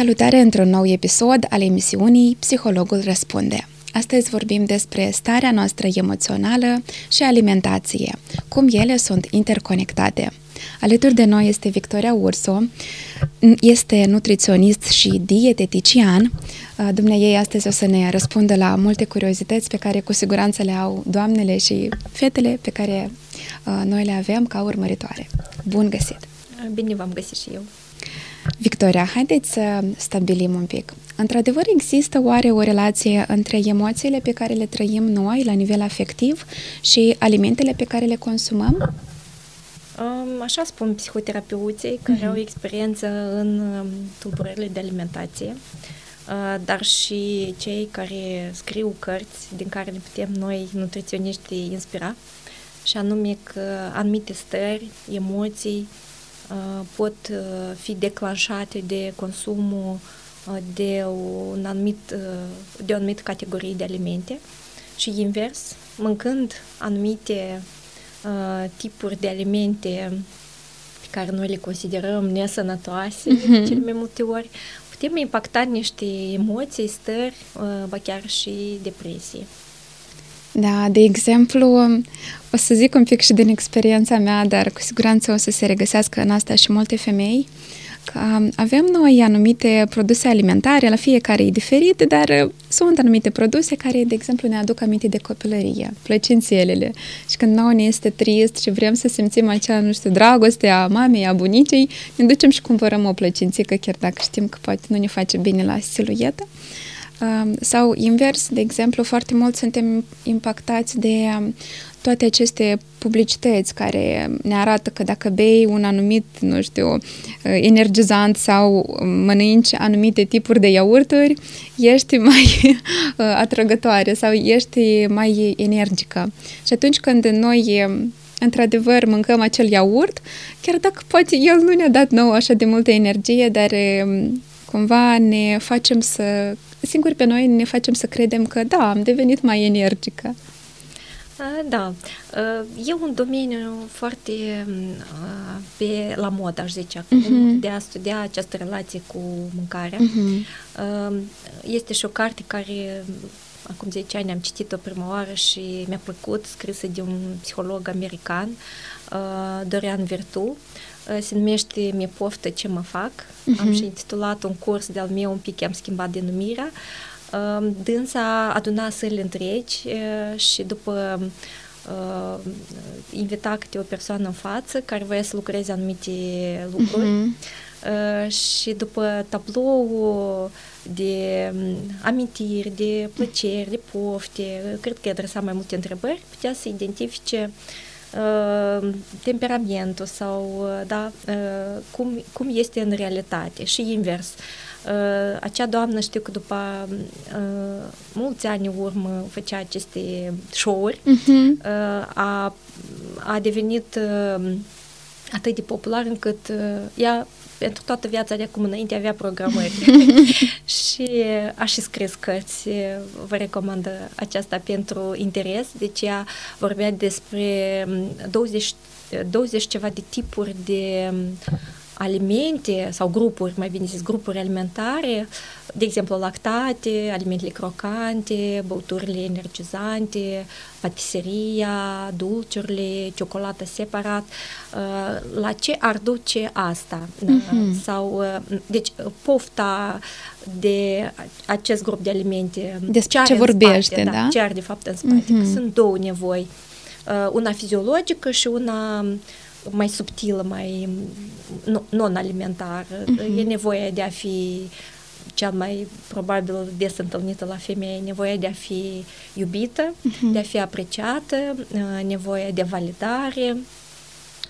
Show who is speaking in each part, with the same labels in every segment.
Speaker 1: Salutare într-un nou episod al emisiunii Psihologul Răspunde. Astăzi vorbim despre starea noastră emoțională și alimentație, cum ele sunt interconectate. Alături de noi este Victoria Urso, este nutriționist și dietetician. Dumnezeu astăzi o să ne răspundă la multe curiozități pe care cu siguranță le au doamnele și fetele pe care noi le avem ca urmăritoare. Bun găsit!
Speaker 2: Bine v-am găsit și eu!
Speaker 1: Victoria, haideți să stabilim un pic. Într-adevăr, există oare o relație între emoțiile pe care le trăim noi la nivel afectiv și alimentele pe care le consumăm?
Speaker 2: Așa spun psihoterapeuții care uh-huh. au experiență în tulburările de alimentație, dar și cei care scriu cărți din care ne putem noi, nutriționiști, inspira, și anume că anumite stări, emoții, pot fi declanșate de consumul de un anumit, de o anumită categorie de alimente și invers, mâncând anumite tipuri de alimente pe care noi le considerăm nesănătoase mm-hmm. cele mai multe ori, putem impacta niște emoții, stări, ba chiar și depresie.
Speaker 1: Da, de exemplu, o să zic un pic și din experiența mea, dar cu siguranță o să se regăsească în asta și multe femei, că avem noi anumite produse alimentare, la fiecare e diferit, dar sunt anumite produse care, de exemplu, ne aduc aminte de copilărie, plăcințelele. Și când nouă ne este trist și vrem să simțim acea, nu știu, dragoste a mamei, a bunicei, ne ducem și cumpărăm o plăcințică, chiar dacă știm că poate nu ne face bine la siluetă. Sau invers, de exemplu, foarte mult suntem impactați de toate aceste publicități care ne arată că dacă bei un anumit, nu știu, energizant sau mănânci anumite tipuri de iaurturi, ești mai atrăgătoare sau ești mai energică. Și atunci când noi într-adevăr mâncăm acel iaurt, chiar dacă poate el nu ne-a dat nouă așa de multă energie, dar cumva ne facem să, singur pe noi ne facem să credem că da, am devenit mai energică.
Speaker 2: Da, e un domeniu foarte pe la mod, aș zice acum, uh-huh. de a studia această relație cu mâncarea. Uh-huh. Este și o carte care, acum 10 ani am citit-o prima oară și mi-a plăcut, scrisă de un psiholog american, Dorian Virtu, se numește Mi poftă ce mă fac. Uh-huh. Am și intitulat un curs de-al meu, un pic am schimbat denumirea. Dânsa aduna săli întregi și după invita câte o persoană în față care voia să lucreze anumite lucruri uh-huh. și după tablou de amintiri, de plăceri, de pofte, cred că adresa mai multe întrebări, putea să identifice temperamentul sau da, cum, cum este în realitate și invers. Uh, acea doamnă știu că după uh, mulți ani în urmă făcea aceste show-uri, uh-huh. uh, a, a devenit uh, atât de popular încât uh, ea pentru toată viața de acum înainte avea programări. Și a și scris cărți, vă recomand aceasta pentru interes, deci ea vorbea despre 20, 20 ceva de tipuri de alimente sau grupuri, mai bine zis, grupuri alimentare, de exemplu lactate, alimentele crocante, băuturile energizante, patiseria, dulciurile, ciocolată separat. La ce ar duce asta? Mm-hmm. Sau, deci, pofta de acest grup de alimente.
Speaker 1: Despre ce, ce vorbește, spate, da? da?
Speaker 2: Ce are de fapt în spate. Mm-hmm. Sunt două nevoi. Una fiziologică și una mai subtilă, mai non-alimentară. Uh-huh. E nevoie de a fi cel mai probabil des întâlnită la femeie, nevoia de a fi iubită, uh-huh. de a fi apreciată, nevoia de validare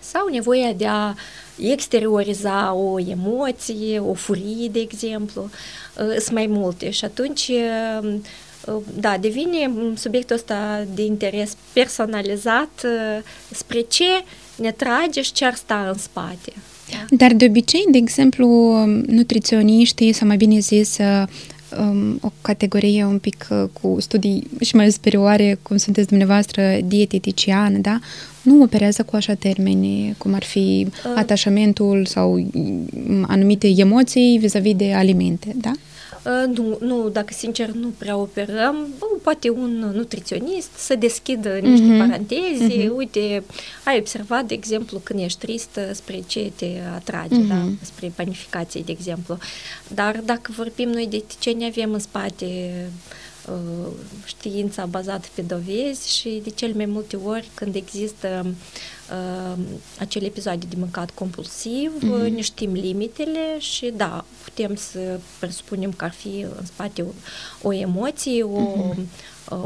Speaker 2: sau nevoia de a exterioriza o emoție, o furie, de exemplu. Sunt mai multe și atunci da, devine subiectul ăsta de interes personalizat spre ce ne trage și ce ar sta în spate.
Speaker 1: Da? Dar de obicei, de exemplu, nutriționiștii, sau mai bine zis, um, o categorie un pic uh, cu studii și mai superioare, cum sunteți dumneavoastră, dietetician, da? Nu operează cu așa termeni, cum ar fi uh. atașamentul sau mm, anumite emoții vis-a-vis de alimente, da?
Speaker 2: Uh, nu, nu, dacă sincer nu prea operăm, poate un nutriționist să deschidă niște uh-huh. paranteze, uh-huh. uite, ai observat, de exemplu, când ești tristă, spre ce te atrage, uh-huh. da? spre panificație, de exemplu. Dar dacă vorbim noi de ce ne avem în spate uh, știința bazată pe dovezi și de cel mai multe ori când există uh, acele episoade de mâncat compulsiv, mm-hmm. ne știm limitele și da, putem să presupunem că ar fi în spate o, o emoție, o, mm-hmm.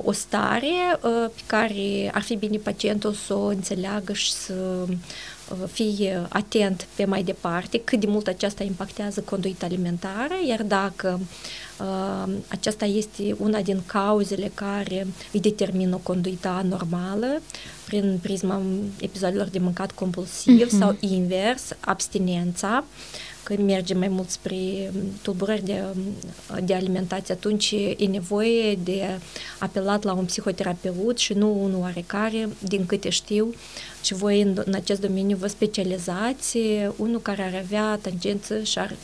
Speaker 2: o stare uh, pe care ar fi bine pacientul să o înțeleagă și să fie atent pe mai departe cât de mult aceasta impactează conduita alimentară, iar dacă uh, aceasta este una din cauzele care îi determină conduita anormală prin prisma episoadelor de mâncat compulsiv uh-huh. sau invers, abstinența, că merge mai mult spre tulburări de, de alimentație, atunci e nevoie de apelat la un psihoterapeut și nu unul oarecare, din câte știu, și voi în, în acest domeniu vă specializați, unul care ar avea tangență și ar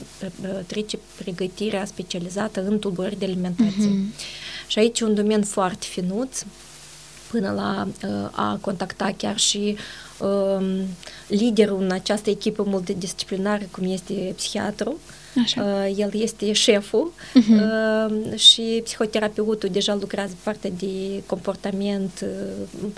Speaker 2: trece pregătirea specializată în tulburări de alimentație. Uh-huh. Și aici e un domeniu foarte finuț, până la a contacta chiar și uh, liderul în această echipă multidisciplinară, cum este psihiatru, Așa. Uh, el este șeful uh-huh. uh, și psihoterapeutul deja lucrează partea de comportament uh,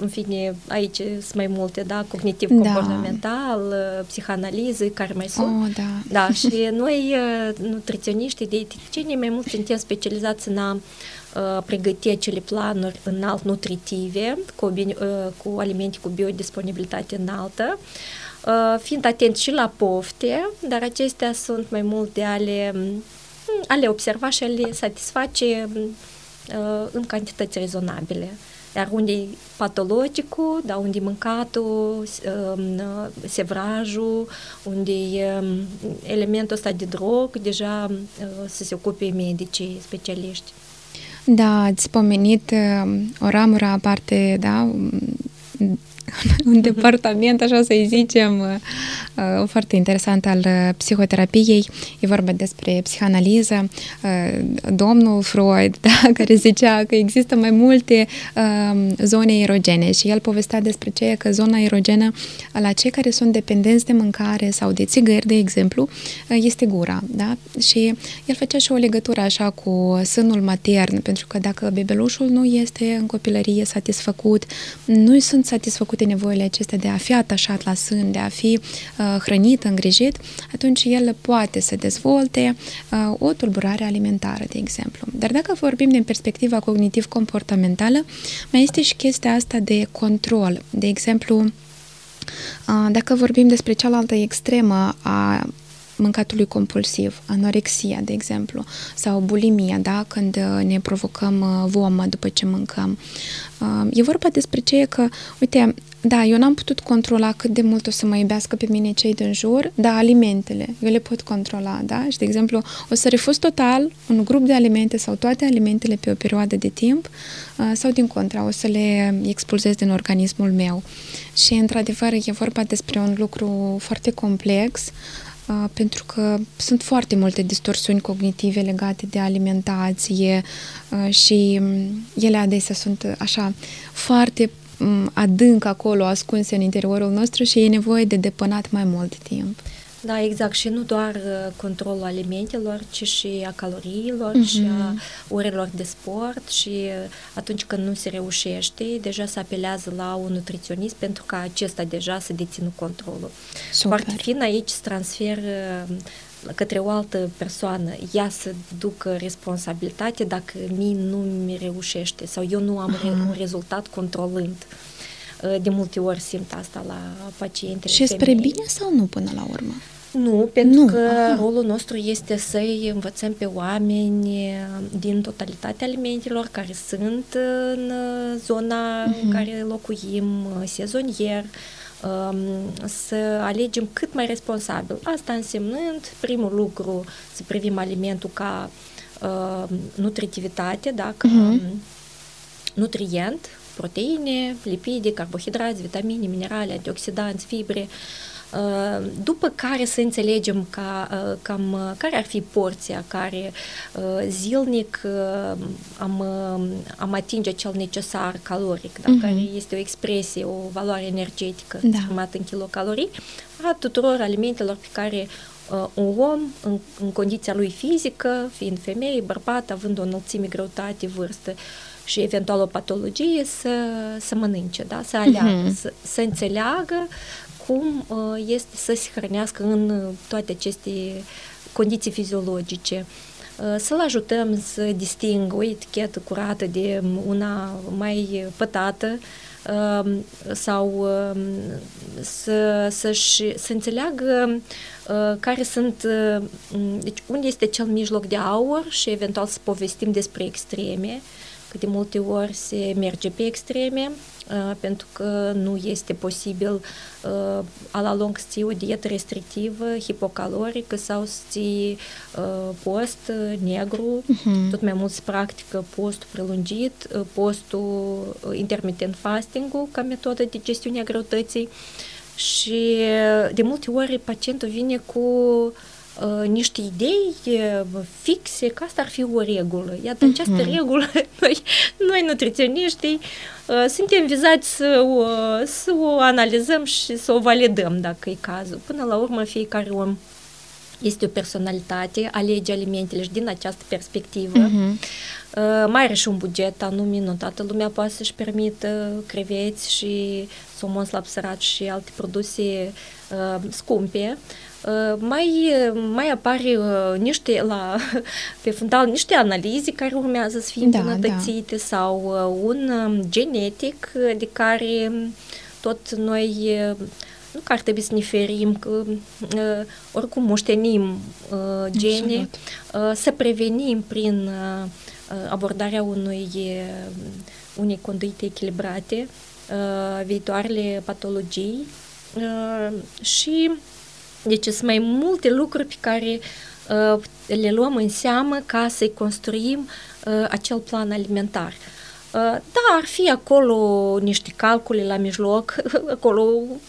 Speaker 2: în fine, aici sunt mai multe, da, cognitiv-comportamental, da. psihanaliză, care mai sunt.
Speaker 1: Oh, da.
Speaker 2: Da, și noi, nutriționiștii, dieteticenii, mai mult suntem specializați în a pregăti acele planuri înalt nutritive, cu, cu alimente cu biodisponibilitate înaltă, fiind atent și la pofte, dar acestea sunt mai mult de a le, a le observa și a le satisface în cantități rezonabile. Iar unde e patologicul, da, unde e mâncatul, sevrajul, unde e elementul ăsta de drog, deja să se ocupe medicii specialiști.
Speaker 1: Da, ați pomenit o ramură aparte, da, un departament, așa să-i zicem, uh, foarte interesant al uh, psihoterapiei. E vorba despre psihanaliză. Uh, domnul Freud, da, care zicea că există mai multe um, zone erogene și el povestea despre ce că zona erogenă la cei care sunt dependenți de mâncare sau de țigări, de exemplu, este gura. Da? Și el făcea și o legătură așa cu sânul matern, pentru că dacă bebelușul nu este în copilărie satisfăcut, nu sunt satisfăcute nevoile acestea de a fi atașat la sân, de a fi uh, hrănit, îngrijit, atunci el poate să dezvolte uh, o tulburare alimentară, de exemplu. Dar dacă vorbim din perspectiva cognitiv-comportamentală, mai este și chestia asta de control. De exemplu, uh, dacă vorbim despre cealaltă extremă a mâncatului compulsiv, anorexia, de exemplu, sau bulimia, da? când uh, ne provocăm uh, vomă după ce mâncăm. Uh, e vorba despre ce că, uite, da, eu n-am putut controla cât de mult o să mă iubească pe mine cei din jur, dar alimentele, eu le pot controla, da? Și, de exemplu, o să refuz total un grup de alimente sau toate alimentele pe o perioadă de timp sau, din contra, o să le expulzez din organismul meu. Și, într-adevăr, e vorba despre un lucru foarte complex, pentru că sunt foarte multe distorsiuni cognitive legate de alimentație și ele adesea sunt așa foarte adânc acolo, ascunse în interiorul nostru și e nevoie de depănat mai mult timp.
Speaker 2: Da, exact. Și nu doar uh, controlul alimentelor, ci și a caloriilor uh-huh. și a orelor de sport și uh, atunci când nu se reușește, deja se apelează la un nutriționist pentru ca acesta deja să dețină controlul. Super. Foarte fin aici se transferă uh, către o altă persoană, ea să ducă responsabilitate dacă mie nu mi reușește sau eu nu am uh-huh. un rezultat controlând. De multe ori simt asta la paciente.
Speaker 1: Și spre bine sau nu până la urmă?
Speaker 2: Nu, pentru nu. că Aha. rolul nostru este să-i învățăm pe oameni din totalitatea alimentelor care sunt în zona uh-huh. în care locuim, sezonier, să alegem cât mai responsabil. Asta însemnând, primul lucru, să privim alimentul ca uh, nutritivitate, da, ca uh-huh. nutrient, proteine, lipide, carbohidrați, vitamine, minerale, antioxidanți, fibre, uh, Uh, după care să înțelegem ca, uh, cam uh, care ar fi porția care zilnic am, am atinge cel necesar caloric, da? uh-huh. care este o expresie, o valoare energetică da. formată în kilocalorii, a tuturor alimentelor pe care un om în, în condiția lui fizică, fiind femeie, bărbat, având o înălțime, greutate, vârstă și eventual o patologie, să, să mănânce, da? să aleagă, uh-huh. să, să înțeleagă cum uh, este să se hrănească în uh, toate aceste condiții fiziologice. Uh, să-l ajutăm să distingă o etichetă curată de una mai pătată um, sau um, să, să-și, să înțeleagă care sunt, deci unde este cel mijloc de aur și eventual să povestim despre extreme, că de multe ori se merge pe extreme, Uh, pentru că nu este posibil uh, a la lung să ții o dietă restrictivă, hipocalorică sau să ții uh, post negru, uh-huh. tot mai mult se practică postul prelungit, postul intermittent fasting ca metodă de gestiune a greutății și de multe ori pacientul vine cu uh, niște idei uh, fixe, că asta ar fi o regulă. Iată, uh-huh. această regulă, noi, noi nutriționiștii, uh, suntem vizați să o, să o analizăm și să o validăm, dacă e cazul. Până la urmă, fiecare om este o personalitate, alege alimentele și din această perspectivă. Uh-huh. Uh, mai are și un buget anume, nu toată lumea poate să-și permită creveți și somon slab sărat și alte produse uh, scumpe. Uh, mai, mai apare uh, niște la, pe fundal niște analize care urmează să fie da, îmbunătățite da. sau uh, un um, genetic de care tot noi nu că ar trebui să ne ferim, că uh, oricum moștenim uh, gene, uh, să prevenim prin uh, abordarea unui, uh, unei conduite echilibrate uh, viitoarele patologii uh, și deci sunt mai multe lucruri pe care uh, le luăm în seamă ca să-i construim uh, acel plan alimentar. Uh, da, ar fi acolo niște calcule la mijloc, acolo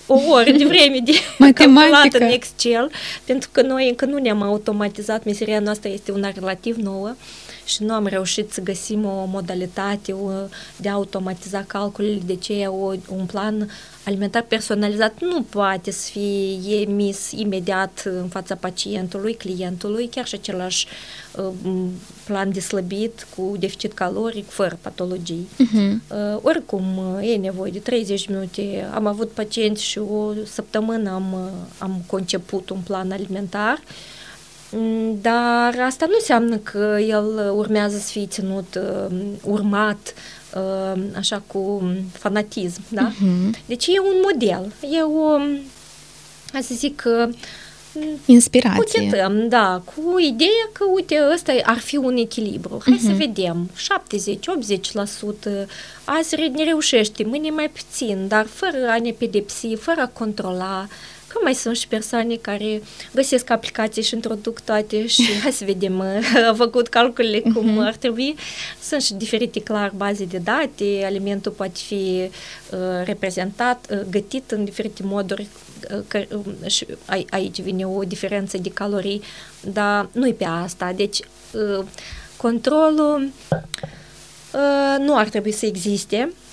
Speaker 2: o oră de vreme de calculat în Excel, pentru că noi încă nu ne-am automatizat, meseria noastră este una relativ nouă și nu am reușit să găsim o modalitate de a automatiza calculele, de ce o, un plan alimentar personalizat nu poate să fie emis imediat în fața pacientului, clientului, chiar și același uh, plan de slăbit cu deficit caloric, fără patologii. Uh-huh. Uh, oricum, e nevoie de 30 minute. Am avut pacienți și o săptămână am, am conceput un plan alimentar mm, dar asta nu înseamnă că el urmează să fie ținut, uh, urmat Uh, așa cu fanatism, da? Uh-huh. Deci e un model, e o, hai să zic,
Speaker 1: Inspirație.
Speaker 2: Putetăm, da, cu ideea că, uite, ăsta ar fi un echilibru. Hai uh-huh. să mhm. vedem, 70-80%, azi ne reușește, mâine mai puțin, dar fără a ne pedepsi, fără a controla, Că mai sunt și persoane care găsesc aplicații și introduc toate și hai să vedem, a făcut calculele cum uh-huh. ar trebui. Sunt și diferite, clar, baze de date, alimentul poate fi uh, reprezentat, uh, gătit în diferite moduri, uh, că, uh, și aici vine o diferență de calorii, dar nu-i pe asta. Deci, uh, controlul uh, nu ar trebui să existe, Uh,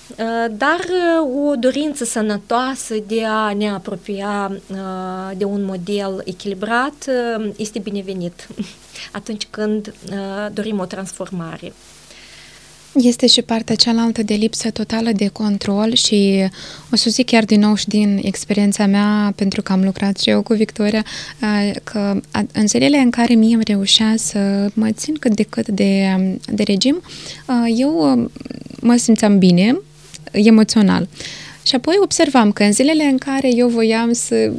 Speaker 2: dar uh, o dorință sănătoasă de a ne apropia uh, de un model echilibrat este binevenit atunci când dorim o transformare.
Speaker 1: Este și partea cealaltă de lipsă totală de control și o să zic chiar din nou și din experiența mea, pentru că am lucrat și eu cu Victoria, că în zilele în care mie îmi reușea să mă țin cât de cât de, de regim, eu mă simțeam bine, emoțional. Și apoi observam că în zilele în care eu voiam să...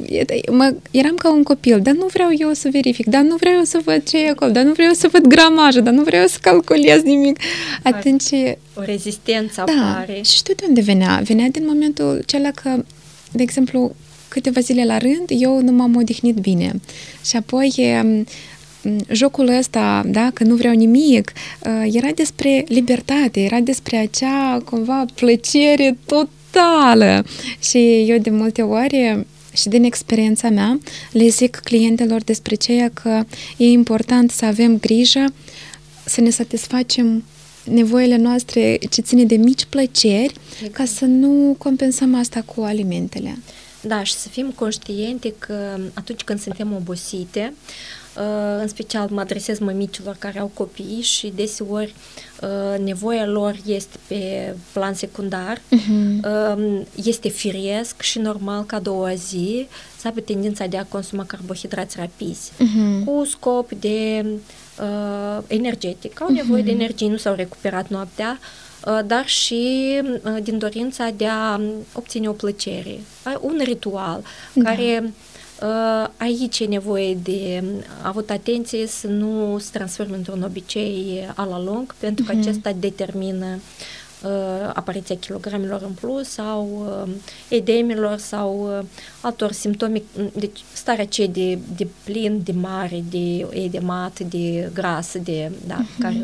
Speaker 1: Mă, eram ca un copil, dar nu vreau eu să verific, dar nu vreau eu să văd ce e acolo, dar nu vreau să văd gramajul, dar nu vreau să calculez nimic. Atunci...
Speaker 2: O rezistență
Speaker 1: da,
Speaker 2: apare.
Speaker 1: Și știu de unde venea. Venea din momentul acela că, de exemplu, câteva zile la rând, eu nu m-am odihnit bine. Și apoi jocul ăsta, da, că nu vreau nimic, uh, era despre libertate, era despre acea, cumva, plăcere totală. Și eu de multe ori și din experiența mea le zic clientelor despre ceea că e important să avem grijă să ne satisfacem nevoile noastre ce ține de mici plăceri exact. ca să nu compensăm asta cu alimentele.
Speaker 2: Da, și să fim conștiente că atunci când suntem obosite, uh, în special mă adresez mămicilor care au copii și deseori uh, nevoia lor este pe plan secundar, uh-huh. este firesc și normal ca doua zi să aibă tendința de a consuma carbohidrați rapizi, uh-huh. cu scop de uh, energetic. Au nevoie uh-huh. de energie, nu s-au recuperat noaptea, uh, dar și uh, din dorința de a obține o plăcere. Un ritual da. care uh, aici e nevoie de avut atenție să nu se transforme într-un obicei a la lung, pentru că uh-huh. acesta determină uh, uh, apariția kilogramelor în plus sau uh, edemelor sau uh, altor simptome, deci starea ce de, de plin, de mare, de edemat, de gras, de, da, uh-huh. care,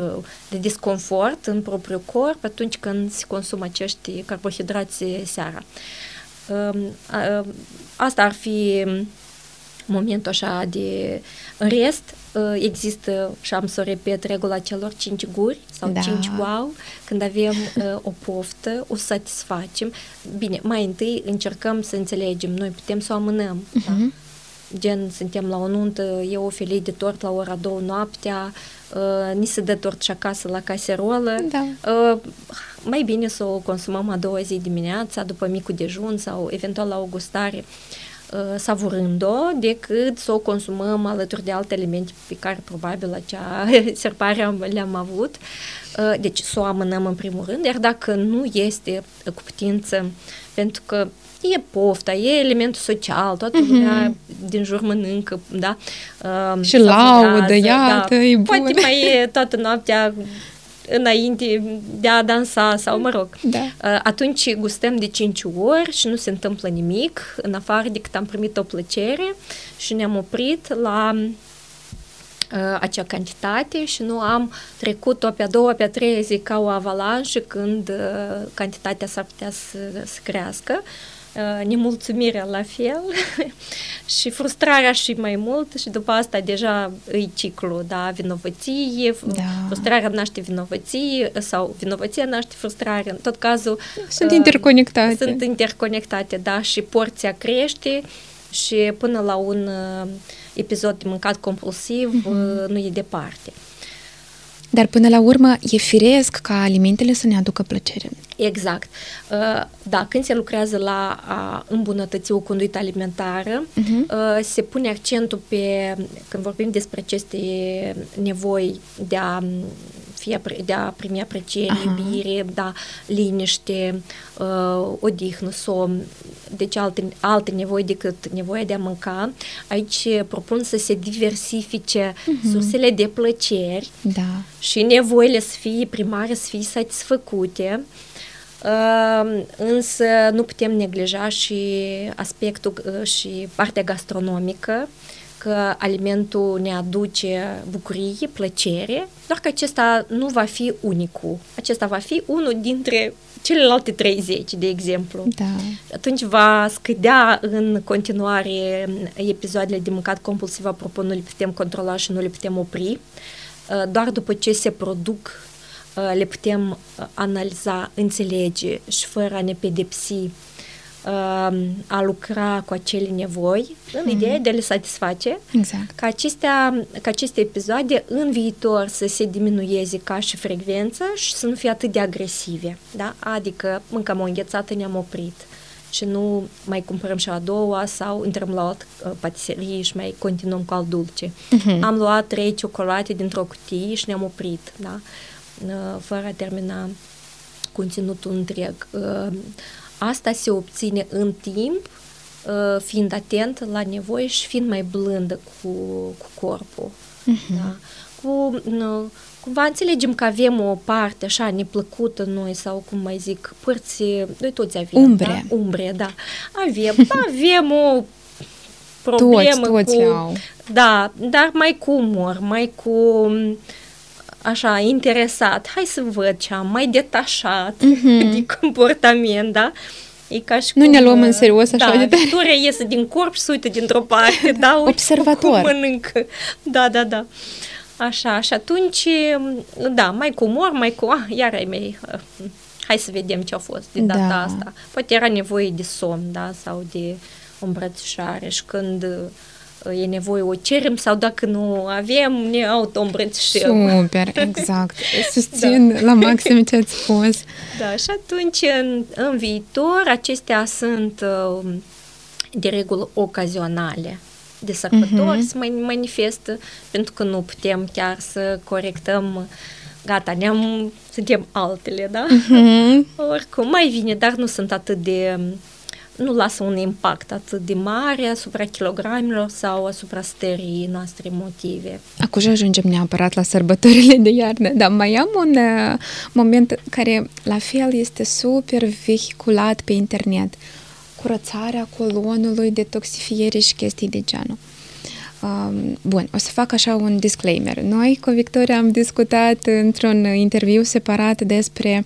Speaker 2: de disconfort în propriul corp atunci când se consumă acești carbohidrați seara. Uh, uh, asta ar fi momentul așa de... În rest, ă, există, și am să o repet, regula celor cinci guri sau da. cinci wow, când avem uh, o poftă, o satisfacem. Bine, mai întâi încercăm să înțelegem, noi putem să o amânăm, uh-huh. da? Mhm. Gen, suntem la o nuntă, e o felie de tort la ora două noaptea, uh, ni se dă tort și acasă la caserolă. Da. Uh, mai bine să o consumăm a doua zi dimineața, după micul dejun sau eventual la o gustare. Uh, Uh, savurând-o decât să o consumăm alături de alte elemente pe care probabil acea serpare le-am avut. Uh, deci să o amânăm în primul rând, iar dacă nu este cu putință, pentru că e pofta, e elementul social, toată mm-hmm. lumea din jur mănâncă, da?
Speaker 1: Uh, și laudă, iată, da. e bun.
Speaker 2: Poate mai e toată noaptea înainte de a dansa sau, mă rog.
Speaker 1: Da.
Speaker 2: Uh, atunci gustăm de 5 ori și nu se întâmplă nimic, în afară decât am primit o plăcere și ne-am oprit la uh, acea cantitate și nu am trecut-o pe a doua, pe a treia zi ca o avalanșă când uh, cantitatea s-ar putea să, să crească Uh, nemulțumirea la fel și frustrarea și mai mult și după asta deja îi ciclu, da, vinovăție, da. frustrarea naște vinovăție sau vinovăția naște frustrare, în tot cazul
Speaker 1: sunt uh, interconectate.
Speaker 2: Sunt interconectate, da, și porția crește și până la un uh, episod de mâncat compulsiv uh-huh. nu e departe.
Speaker 1: Dar până la urmă e firesc ca alimentele să ne aducă plăcere.
Speaker 2: Exact. Uh, da, când se lucrează la a îmbunătăți o conduită alimentară, uh-huh. se pune accentul pe, când vorbim despre aceste nevoi de a fi, de a primi apreciere, Aha. iubire, da, liniște, uh, odihnă, somn, deci alte, alte nevoi decât nevoia de a mânca. Aici propun să se diversifice uh-huh. sursele de plăceri
Speaker 1: da.
Speaker 2: și nevoile să fie primare, să fie satisfăcute. Uh, însă nu putem neglija și aspectul uh, și partea gastronomică că alimentul ne aduce bucurie, plăcere, doar că acesta nu va fi unicul. Acesta va fi unul dintre celelalte 30, de exemplu.
Speaker 1: Da.
Speaker 2: Atunci va scădea în continuare episoadele de mâncat compulsiv, apropo, nu le putem controla și nu le putem opri. Doar după ce se produc le putem analiza, înțelege și fără a ne pedepsi a lucra cu acele nevoi, în mm. ideea de a le satisface,
Speaker 1: exact.
Speaker 2: ca, acestea, ca aceste episoade în viitor să se diminueze ca și frecvență și să nu fie atât de agresive. Da? Adică mâncăm o înghețată, ne-am oprit și nu mai cumpărăm și a doua sau intrăm la o uh, patiserie și mai continuăm cu al dulce. Uh-huh. Am luat trei ciocolate dintr-o cutie și ne-am oprit, da? Uh, fără a termina conținutul întreg. Uh, Asta se obține în timp, uh, fiind atent la nevoie și fiind mai blândă cu, cu corpul. Uh-huh. Da? Cu, nu, cumva înțelegem că avem o parte așa neplăcută noi sau cum mai zic, părți, noi toți avem.
Speaker 1: Umbre.
Speaker 2: Da? Umbre, da. Avem, avem o problemă
Speaker 1: toți, toți
Speaker 2: cu...
Speaker 1: au.
Speaker 2: Da, dar mai cu umor, mai cu așa, interesat. Hai să văd ce am, mai detașat
Speaker 1: Mhm.
Speaker 2: de comportament, da? E ca și
Speaker 1: Nu
Speaker 2: cum,
Speaker 1: ne luăm în
Speaker 2: uh,
Speaker 1: serios așa
Speaker 2: da,
Speaker 1: de tare.
Speaker 2: Victoria iese din corp și se uită dintr-o parte, da? Uite
Speaker 1: Observator.
Speaker 2: Cum mănâncă. Da, da, da. Așa, și atunci, da, mai cu umor, mai cu, ah, iar ai mei, uh, hai să vedem ce a fost de data
Speaker 1: Da.
Speaker 2: asta. Poate era nevoie de somn, da, sau de o îmbrățișare și când uh, e nevoie o cerem sau dacă nu avem, ne auto-îmbrățișăm.
Speaker 1: Super, exact. Susțin da. la maxim ce ați spus.
Speaker 2: Da, și atunci, în, în viitor, acestea sunt uh, de regulă ocazionale de sărbători,
Speaker 1: Mhm.
Speaker 2: se mai manifestă, pentru că nu putem chiar să corectăm gata, ne-am, suntem altele, da?
Speaker 1: Mhm.
Speaker 2: Oricum, mai vine, dar nu sunt atât de, nu lasă un impact atât de mare asupra kilogramilor sau asupra stării noastre emotive.
Speaker 1: Acum și ajungem neapărat la sărbătorile de iarnă, dar mai am un uh, moment care la fel este super vehiculat pe internet. Curățarea colonului, detoxifiere și chestii de genul. Um, bun, o să fac așa un disclaimer. Noi cu Victoria am discutat într-un interviu separat despre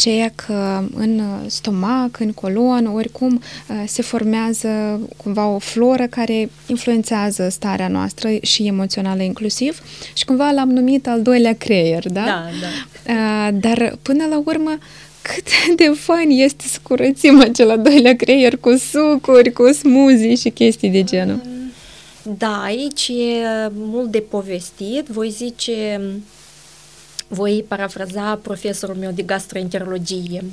Speaker 1: ceea că în stomac, în colon, oricum uh, se formează cumva o floră care influențează starea noastră și emoțională inclusiv și cumva l-am numit al doilea creier, da?
Speaker 2: Da, da.
Speaker 1: Uh, Dar până la urmă cât de fain este să curățim acel al doilea creier cu sucuri, cu smoothie și chestii de genul.
Speaker 2: Da, aici e mult de povestit. Voi zice, voi parafraza profesorul meu de gastroenterologie.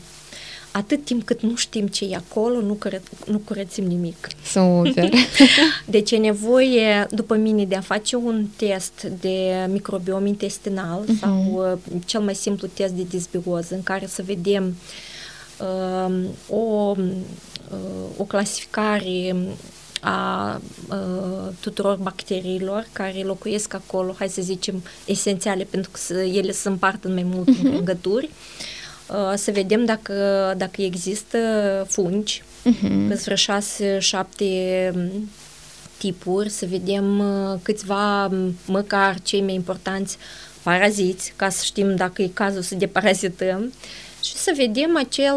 Speaker 2: Atât timp cât nu știm ce e acolo, nu, cură, nu curățim nimic.
Speaker 1: Super!
Speaker 2: Deci e nevoie, după mine, de a face un test de microbiom intestinal uh-huh. sau uh, cel mai simplu test de disbioză, în care să vedem uh, o, uh, o clasificare a uh, tuturor bacteriilor care locuiesc acolo, hai să zicem, esențiale, pentru că să- ele se împart în mai multe uh-huh. îngături, uh, să vedem dacă, dacă există fungi,
Speaker 1: Mhm.
Speaker 2: Sunt vreo șase, șapte m, tipuri, să vedem uh, câțiva, m, măcar cei mai importanți paraziți, ca să știm dacă e cazul să deparazităm și să vedem acel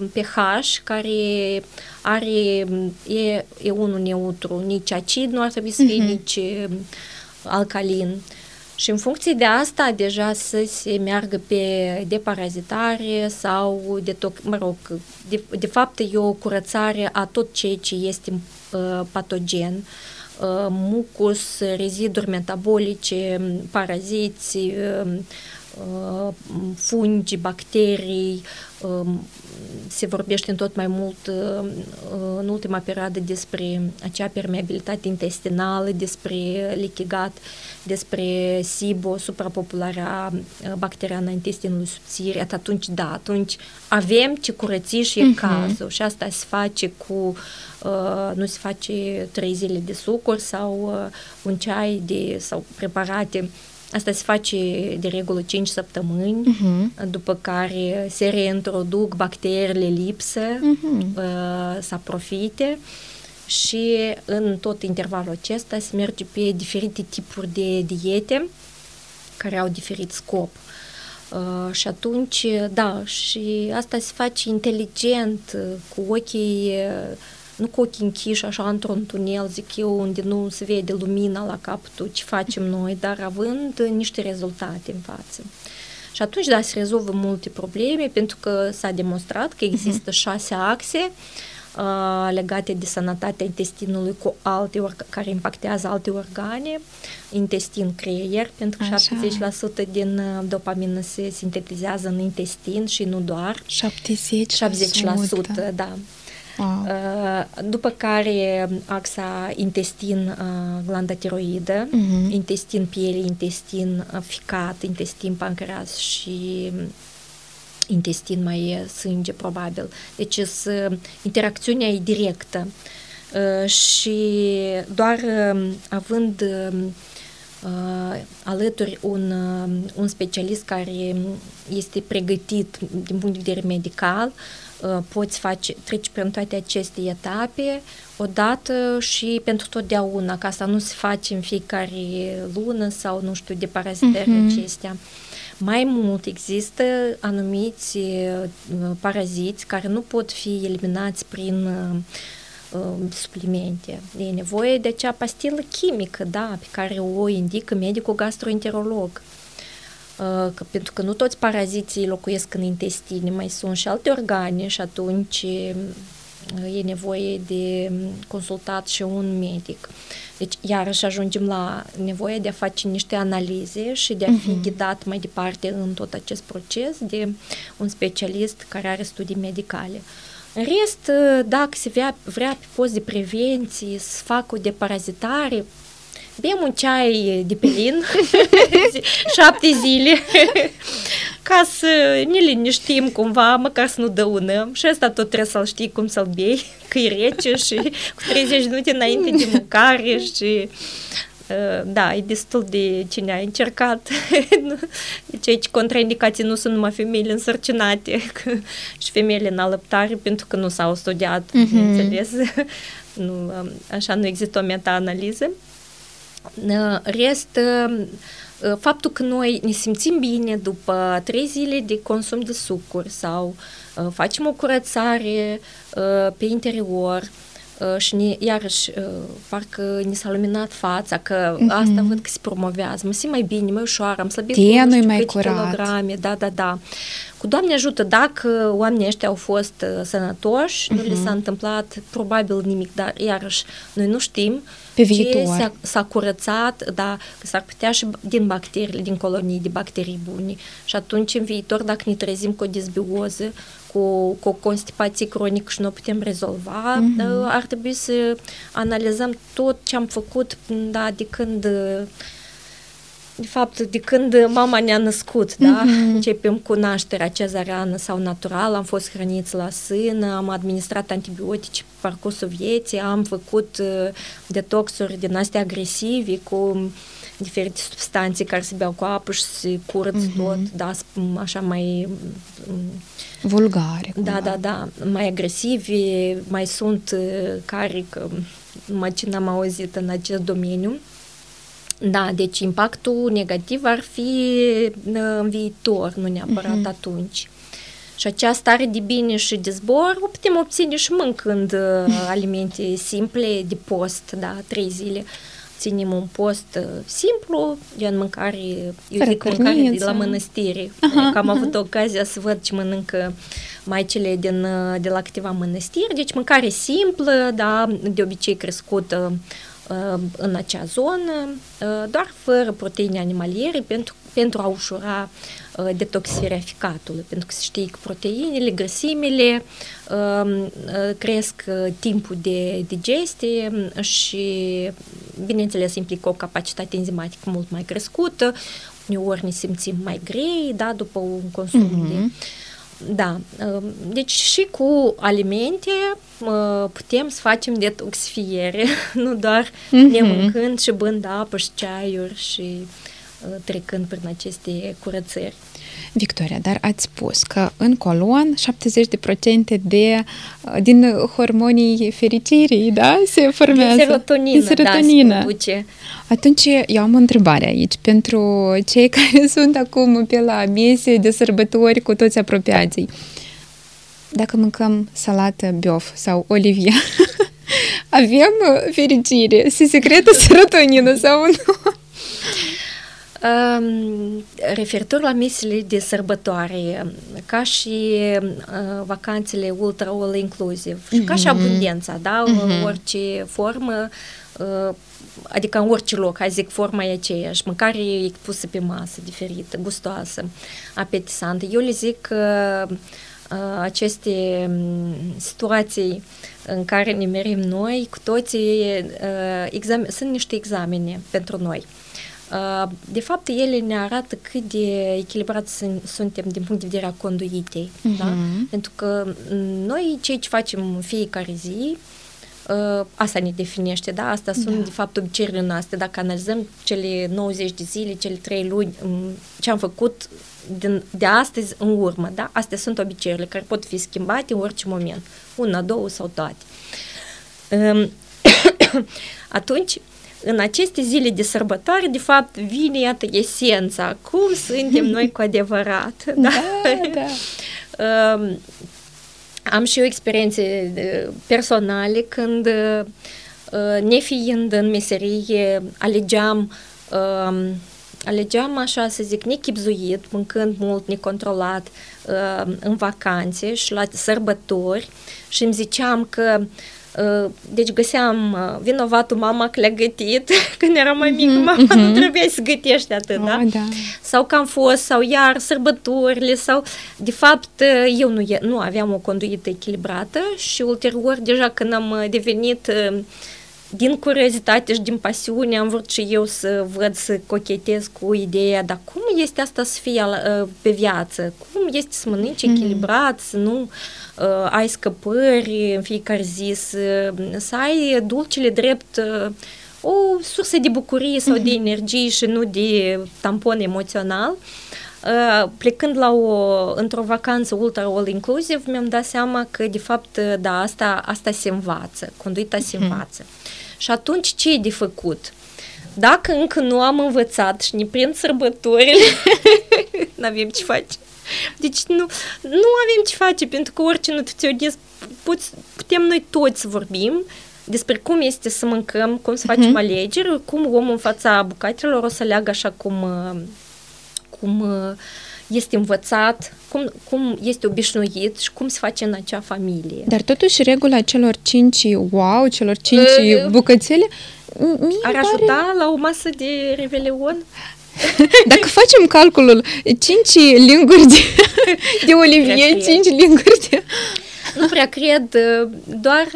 Speaker 2: uh, pH care are, m, e, e unul neutru, nici acid nu ar trebui să fie,
Speaker 1: Mhm.
Speaker 2: nici m, alcalin. Și în funcție de asta, deja să se meargă pe deparazitare sau, de toc, mă rog, de, de fapt e o curățare a tot ceea ce este uh, patogen, uh, mucus, reziduri metabolice, paraziți, uh, uh, fungi, bacterii, uh, se vorbește în tot mai mult uh, uh, în ultima perioadă despre acea permeabilitate intestinală, despre lichigat, despre SIBO, suprapopularea uh, bacteriană a intestinului subțire, at atunci da, atunci avem ce curăți și e
Speaker 1: Mhm.
Speaker 2: cazul și asta se face cu, uh, nu se face trei zile de sucuri sau uh, un ceai de, sau preparate Asta se face de regulă 5 săptămâni,
Speaker 1: Mhm.
Speaker 2: după care se reintroduc bacteriile lipsă,
Speaker 1: Mhm.
Speaker 2: uh, să aprofite și în tot intervalul acesta se merge pe diferite tipuri de diete care au diferit scop. Uh, și atunci, da, și asta se face inteligent, uh, cu ochii, uh, nu cu ochii închiși, așa, într-un tunel, zic eu, unde nu se vede lumina la capătul ce facem noi, dar având uh, niște rezultate în față. Și atunci, da, se rezolvă multe probleme, pentru că s-a demonstrat că există șase axe uh, legate de sănătatea intestinului cu alte orga- care impactează alte organe, intestin, creier, pentru că
Speaker 1: Așa.
Speaker 2: 70% din uh, dopamină se sintetizează în intestin și nu doar
Speaker 1: 70%.
Speaker 2: 70%, da.
Speaker 1: Wow.
Speaker 2: Uh, După care axa intestin, uh, glanda tiroidă,
Speaker 1: Mhm.
Speaker 2: intestin piele, intestin uh, ficat, intestin pancreas și intestin mai e sânge, probabil. Deci s- interacțiunea e directă. Uh, Și doar um, având um, uh, alături un, uh, un specialist care este pregătit din punct de vedere medical, uh, poți face, treci prin toate aceste etape odată și pentru totdeauna, ca să nu se face în fiecare lună sau, nu știu, de parazitări mm-hmm. acestea. Mai mult există anumiți uh, paraziți care nu pot fi eliminați prin uh, uh, suplimente. E nevoie de acea pastilă chimică, da, pe care o indică medicul gastroenterolog. Că, pentru că nu toți paraziții locuiesc în intestine, mai sunt și alte organe și atunci e nevoie de consultat și un medic. Deci, iarăși ajungem la nevoia de a face niște analize și de a fi uh-huh. ghidat mai departe în tot acest proces de un specialist care are studii medicale. În rest, dacă se vrea, vrea pe post de prevenție să facă o deparazitare, bem un ceai de pelin șapte zile ca să ne liniștim cumva, măcar să nu dăunăm și asta tot trebuie să-l știi cum să-l bei, că e rece și cu 30 minute înainte de mâncare și da, e destul de cine a încercat. Deci aici contraindicații nu sunt numai femeile însărcinate și femeile în alăptare pentru că nu s-au studiat, uh-huh. înțeles. Nu, așa nu există o meta-analiză. Rest, faptul că noi ne simțim bine după trei zile de consum de sucuri sau facem o curățare pe interior, și ne, iarăși, parcă ni s-a luminat fața, că mm-hmm. asta văd că se promovează. Mă simt mai bine, mai ușoară, am slăbit
Speaker 1: Tenul mai curat.
Speaker 2: kilograme, da, da, da. Cu Doamne ajută, dacă oamenii ăștia au fost uh, sănătoși, mm-hmm. nu li s-a întâmplat probabil nimic, dar iarăși noi nu știm
Speaker 1: pe viitor. Ce
Speaker 2: s-a, s-a curățat, da, că s-ar putea și din bacteriile, din colonii de bacterii bune. Și atunci, în viitor, dacă ne trezim cu o disbioză, cu, cu o constipație cronică și nu o putem rezolva, mm-hmm. ar trebui să analizăm tot ce am făcut da, de când de fapt, de când mama ne-a născut, da? Mm-hmm. Începem cu nașterea cezariană sau natural, am fost hrăniți la sân, am administrat antibiotice pe parcursul vieții, am făcut uh, detoxuri din astea agresive cu diferite substanțe care se beau cu apă și se curăță mm-hmm. tot, da, așa mai...
Speaker 1: Vulgare.
Speaker 2: Cumva. Da, da, da, mai agresivi, mai sunt uh, care, că, mai ce n-am auzit în acest domeniu. Da, deci impactul negativ ar fi în viitor, nu neapărat uh-huh. atunci. Și acea stare de bine și de zbor o putem obține și mâncând uh, alimente simple de post, da, trei zile. Ținem un post uh, simplu, gen mâncare, eu Fără zic mâncare de la mănăstire. Aha, că am avut ocazia să văd ce mănâncă maicele din, uh, de la câteva mănăstiri, deci mâncare simplă, da, de obicei crescută în acea zonă, doar fără proteine animaliere pentru, pentru a ușura detoxierea ficatului, pentru că se știe că proteinele, grăsimile cresc timpul de digestie și, bineînțeles, implică o capacitate enzimatică mult mai crescută, uneori ne simțim mai grei, da, după un consum mm-hmm. de da, um, deci și cu alimente putem să facem detoxifiere, nu doar mm-hmm. ne mâncând și bând apă și ceaiuri și uh, trecând prin aceste curățări.
Speaker 1: Victoria, dar ați spus că în colon 70% de, uh, din hormonii fericirii, da, se formează.
Speaker 2: Din serotonină, din serotonină. da,
Speaker 1: Atunci eu am o întrebare aici pentru cei care sunt acum pe la mese de sărbători cu toți apropiații. Dacă mâncăm salată biof sau olivia, avem fericire, se secretă serotonină sau nu?
Speaker 2: referitor la mesele de sărbătoare, ca și uh, vacanțele ultra all inclusive, mm-hmm. ca și mhm. abundența, da, mm-hmm. orice formă, uh, adică în orice loc, hai zic, forma e aceeași, mâncare e pusă pe masă, diferită, gustoasă, apetisantă. Eu le zic că uh, aceste situații în care ne merim noi, cu toții, uh, exam- sunt niște examene pentru noi. De fapt, ele ne arată cât de echilibrați suntem din punct de vedere a conduitei. Uh-huh. Da? Pentru că noi, cei ce facem în fiecare zi, Uh, asta ne definește, da? Asta sunt, da. de fapt, obiceiurile noastre. Dacă analizăm cele 90 de zile, cele 3 luni, um, ce am făcut din, de astăzi în urmă, da? Astea sunt obiceiurile care pot fi schimbate în orice moment. Una, două sau toate. Um, atunci, în aceste zile de sărbătoare, de fapt, vine, iată, esența. Cum suntem noi cu adevărat?
Speaker 1: Da, da. da.
Speaker 2: Um, am și eu experiențe personale când, nefiind în meserie, alegeam um, alegeam așa să zic nechipzuit, mâncând mult, necontrolat în vacanțe și la sărbători și îmi ziceam că deci găseam vinovatul mama că le-a gătit când era mai mic, mm-hmm, mama mm-hmm. nu trebuia să gătești atât, oh, da? da? Sau că am fost, sau iar sărbătorile, sau de fapt eu nu, nu aveam o conduită echilibrată și ulterior deja când am devenit din curiozitate și din pasiune am vrut și eu să văd, să cochetez cu ideea, dar cum este asta să fie pe viață? Cum este să mănânci echilibrat, să nu uh, uh, ai scăpări în fiecare zi, să, să ai dulcele drept uh, o sursă de bucurie sau mm-hmm. de mhm. energie și nu de tampon emoțional. Uh, plecând la o, într-o vacanță ultra all inclusive, mi-am dat seama că, de fapt, da, asta, asta se învață, conduita se mm-hmm. învață. Și atunci ce e de făcut? Dacă încă nu am învățat și ne prind sărbătorile, nu avem ce face. Deci nu, nu avem ce face, pentru că orice nutriționist putem noi toți să vorbim despre cum este să mâncăm, cum să facem uh-huh. alegeri, cum omul în fața bucatelor o să leagă așa cum, uh, cum uh, este învățat, cum, cum este obișnuit și cum se face în acea familie.
Speaker 1: Dar totuși regula celor cinci wow, celor cinci uh, bucățele
Speaker 2: mie ar pare... ajuta la o masă de revelion?
Speaker 1: Dacă facem calculul 5 linguri de, de olivier, 5 linguri de...
Speaker 2: Nu prea cred, doar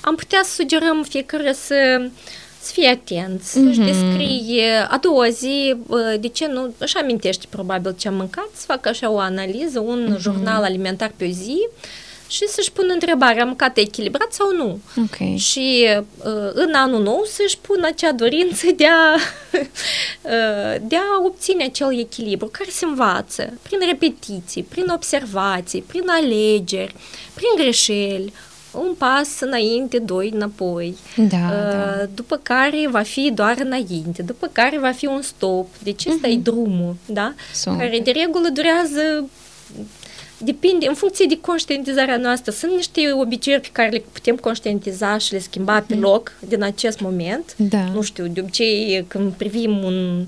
Speaker 2: am putea să sugerăm fiecare să, să fie atent, să-și mm-hmm. descrie a doua zi, de ce nu, își amintește probabil ce am mâncat, să facă așa o analiză, un mm-hmm. jurnal alimentar pe o zi, și să-și pună întrebarea, am mâncat echilibrat sau nu?
Speaker 1: Okay.
Speaker 2: Și uh, în anul nou să-și pună acea dorință de a, uh, de a obține acel echilibru care se învață prin repetiții, prin observații, prin alegeri, prin greșeli, un pas înainte, doi înapoi.
Speaker 1: Da, uh, da.
Speaker 2: După care va fi doar înainte, după care va fi un stop. Deci ăsta uh-huh. e drumul, da? Sunt. Care de regulă durează depinde, în funcție de conștientizarea noastră. Sunt niște obiceiuri pe care le putem conștientiza și le schimba pe mhm. loc din acest moment.
Speaker 1: Da.
Speaker 2: Nu știu, de obicei când privim un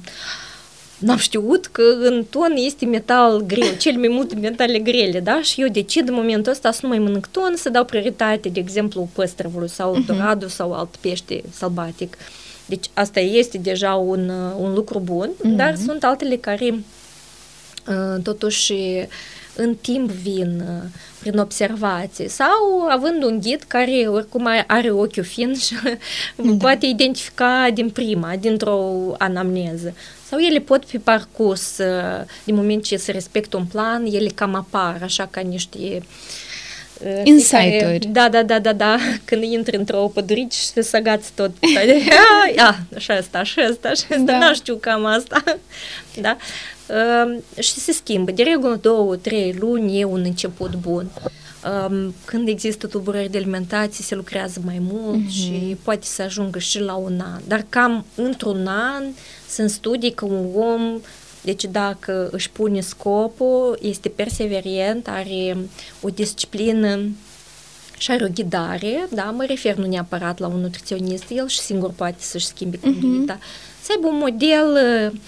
Speaker 2: n-am știut că în ton este metal greu, cel mai multe metale grele, da? Și eu decid în momentul ăsta să nu mai mănânc ton, să dau prioritate, de exemplu, păstrăvului sau uh-huh. doradu sau alt pește sălbatic. Deci asta este deja un, un lucru bun, uh-huh. dar sunt altele care uh, totuși în timp vin uh, prin observații sau având un ghid care oricum are ochiul fin și da. poate identifica din prima, dintr-o anamneză. Sau ele pot fi parcurs, uh, din moment ce se respectă un plan, ele cam apar așa ca niște
Speaker 1: uh, Insight-uri.
Speaker 2: Da, da, da, da, da. Când intri într-o pădurici și se săgați tot. Ia, așa asta, așa asta, așa asta. Da. Nu știu cam asta. Da? și se schimbă. De regulă, două, trei luni e un început bun. Când există tulburări de alimentație, se lucrează mai mult uh-huh. și poate să ajungă și la un an. Dar cam într-un an sunt studii că un om deci dacă își pune scopul, este perseverent, are o disciplină și are o ghidare, da, mă refer nu neapărat la un nutriționist, el și singur poate să-și schimbe conduita, uh-huh. să aibă un model uh,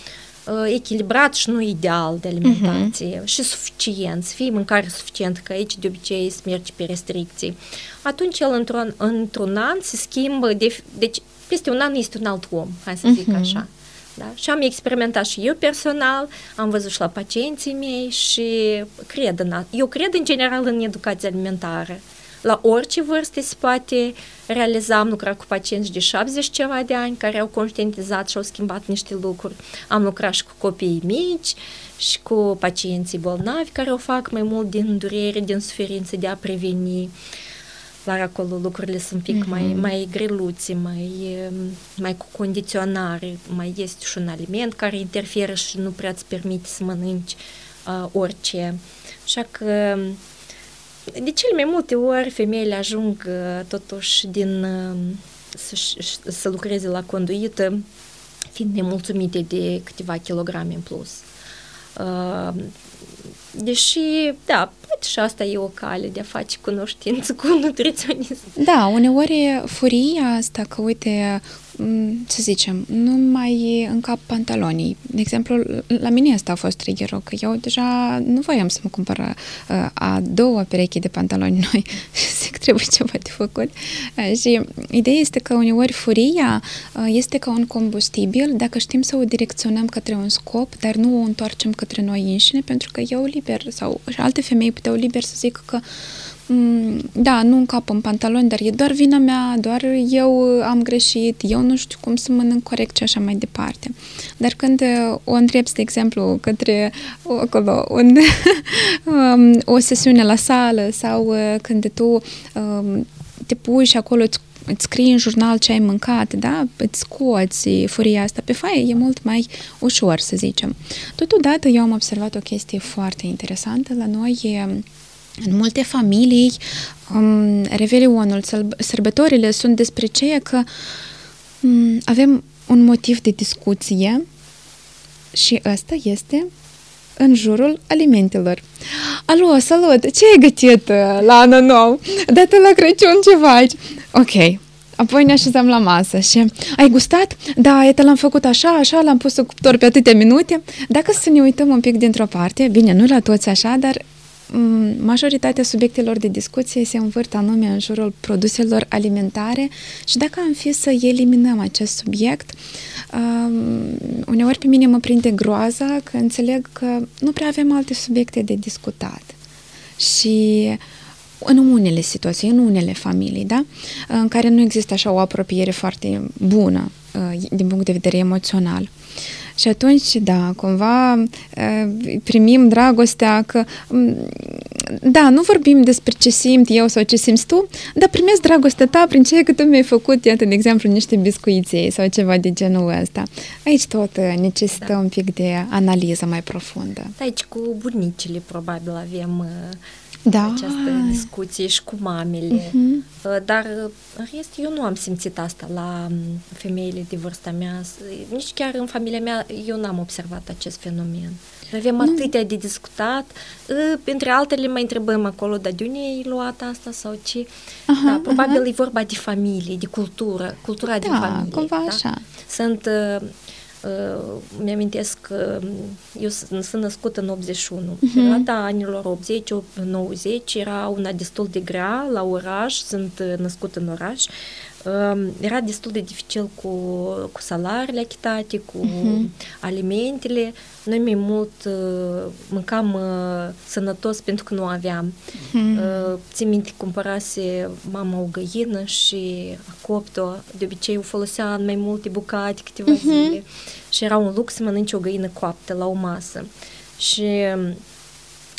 Speaker 2: Uh, echilibrat și nu ideal de alimentație uh-huh. și suficient, să fie mâncare suficient, că aici de obicei se merge pe restricții. Atunci el într-un, într-un an se schimbă, de, deci peste un an este un alt om, hai să zic uh-huh. așa. Da? Și am experimentat și eu personal, am văzut și la pacienții mei și cred în, eu cred în general în educație alimentară la orice vârstă se poate realiza. Am lucrat cu pacienți de 70 ceva de ani care au conștientizat și au schimbat niște lucruri. Am lucrat și cu copiii mici și cu pacienții bolnavi care o fac mai mult din durere, din suferință de a preveni. Dar acolo lucrurile sunt un pic mm-hmm. mai, mai greluțe, mai, mai cu condiționare, mai este și un aliment care interferă și nu prea îți permite să mănânci uh, orice. Așa că de cele mai multe ori femeile ajung uh, totuși din uh, să, să lucreze la conduită fiind nemulțumite de câteva kilograme în plus. Uh, deși, da, poate și asta e o cale de a face cunoștință cu un nutriționist.
Speaker 1: Da, uneori furia asta că, uite, să zicem, nu mai încap pantalonii. De exemplu, la mine asta a fost triggerul, că eu deja nu voiam să mă cumpăr uh, a doua pereche de pantaloni noi și zic, trebuie ceva de făcut. Uh, și ideea este că uneori furia uh, este ca un combustibil dacă știm să o direcționăm către un scop, dar nu o întoarcem către noi înșine, pentru că eu liber sau și alte femei puteau liber să zic că Mm, da, nu încap în pantaloni, dar e doar vina mea, doar eu am greșit, eu nu știu cum să mănânc corect și așa mai departe. Dar când uh, o întrebi, de exemplu, către acolo, un, um, o sesiune la sală sau uh, când tu um, te puși și acolo îți îți scrii în jurnal ce ai mâncat, da? Îți scoți furia asta pe faie, e mult mai ușor, să zicem. Totodată, eu am observat o chestie foarte interesantă. La noi e în multe familii, um, Revelionul, sărbătorile sunt despre ceea că um, avem un motiv de discuție și ăsta este în jurul alimentelor. Alo, salut! Ce ai gătit uh, la anul nou? Dată la Crăciun ce faci? Ok, Apoi ne așezăm la masă și ai gustat? Da, iată l-am făcut așa, așa, l-am pus în cuptor pe atâtea minute. Dacă să ne uităm un pic dintr-o parte, bine, nu la toți așa, dar Mm, majoritatea subiectelor de discuție se învârt anume în jurul produselor alimentare și dacă am fi să eliminăm acest subiect, um, uneori pe mine mă prinde groaza că înțeleg că nu prea avem alte subiecte de discutat. Și în unele situații, în unele familii, da? în care nu există așa o apropiere foarte bună uh, din punct de vedere emoțional. Și atunci, da, cumva primim dragostea că, da, nu vorbim despre ce simt eu sau ce simți tu, dar primesc dragostea ta prin ceea că tu mi-ai făcut, iată, de exemplu, niște biscuiții sau ceva de genul ăsta. Aici tot necesită da. un pic de analiză mai profundă.
Speaker 2: Aici cu bunicile probabil avem
Speaker 1: da.
Speaker 2: această discuție și cu mamele. Uh-huh. Dar, în rest, eu nu am simțit asta la femeile de vârsta mea. Nici chiar în familia mea eu n-am observat acest fenomen. Avem nu. atâtea de discutat. Între altele mai întrebăm acolo, dar de unde ai luat asta sau ce? Aha, da, probabil aha. e vorba de familie, de cultură, cultura da, din familie.
Speaker 1: cumva da? așa.
Speaker 2: Sunt uh, Uh, mi-amintesc că eu sunt născută în 81. Uh-huh. Perioada anilor 80-90 era una destul de grea la oraș, sunt născută în oraș. Era destul de dificil cu, cu salariile achitate, cu uh-huh. alimentele. Noi mai mult uh, mâncam uh, sănătos pentru că nu aveam. Uh-huh. Uh, țin minte, cumpărase mama o găină și a copt-o. De obicei o folosea în mai multe bucate, câteva uh-huh. zile. Și era un lux să mănânci o găină coaptă la o masă. Și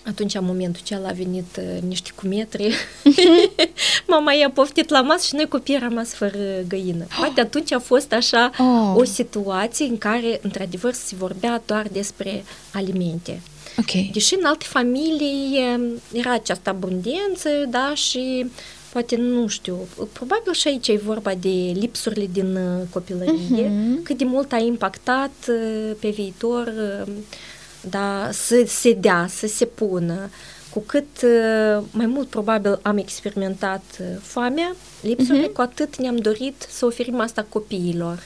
Speaker 2: atunci, în momentul acela, a venit uh, niște cumetri. Mama i-a poftit la masă și noi copiii am rămas fără găină. Poate atunci a fost așa oh. o situație în care, într-adevăr, se vorbea doar despre alimente.
Speaker 1: Okay.
Speaker 2: Deși în alte familii um, era această abundență, da, și poate, nu știu, probabil și aici e vorba de lipsurile din uh, copilărie, uh-huh. cât de mult a impactat uh, pe viitor uh, da, să se dea, să se pună. Cu cât uh, mai mult probabil am experimentat uh, foamea, lipsurile, uh-huh. cu atât ne-am dorit să oferim asta copiilor.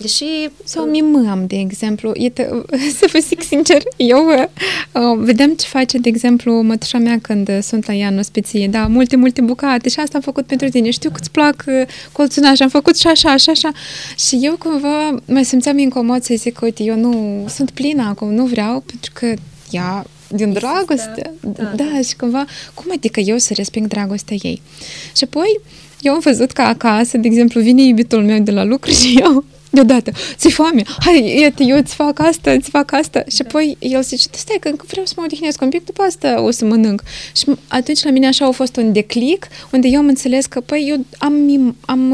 Speaker 2: Deși...
Speaker 1: Sau mimăm, de exemplu. Iată, să vă zic sincer, eu uh, vedem ce face, de exemplu, mătușa mea când sunt la ea în ospiție. Da, multe, multe bucate și asta am făcut pentru tine. Știu că îți plac uh, colțunași, am făcut și așa, și așa. Și eu cumva mai simțeam incomod să zic, uite, eu nu sunt plină acum, nu vreau, pentru că ea din dragoste. Da, da, da, și cumva, cum adică eu să resping dragostea ei? Și apoi, eu am văzut că acasă, de exemplu, vine iubitul meu de la lucru și eu deodată, ți foame, hai, iată, eu îți fac asta, îți fac asta. Și da. apoi el zice, stai că încă vreau să mă odihnesc un pic, după asta o să mănânc. Și atunci la mine așa a fost un declic, unde eu am înțeles că, păi, eu am, am,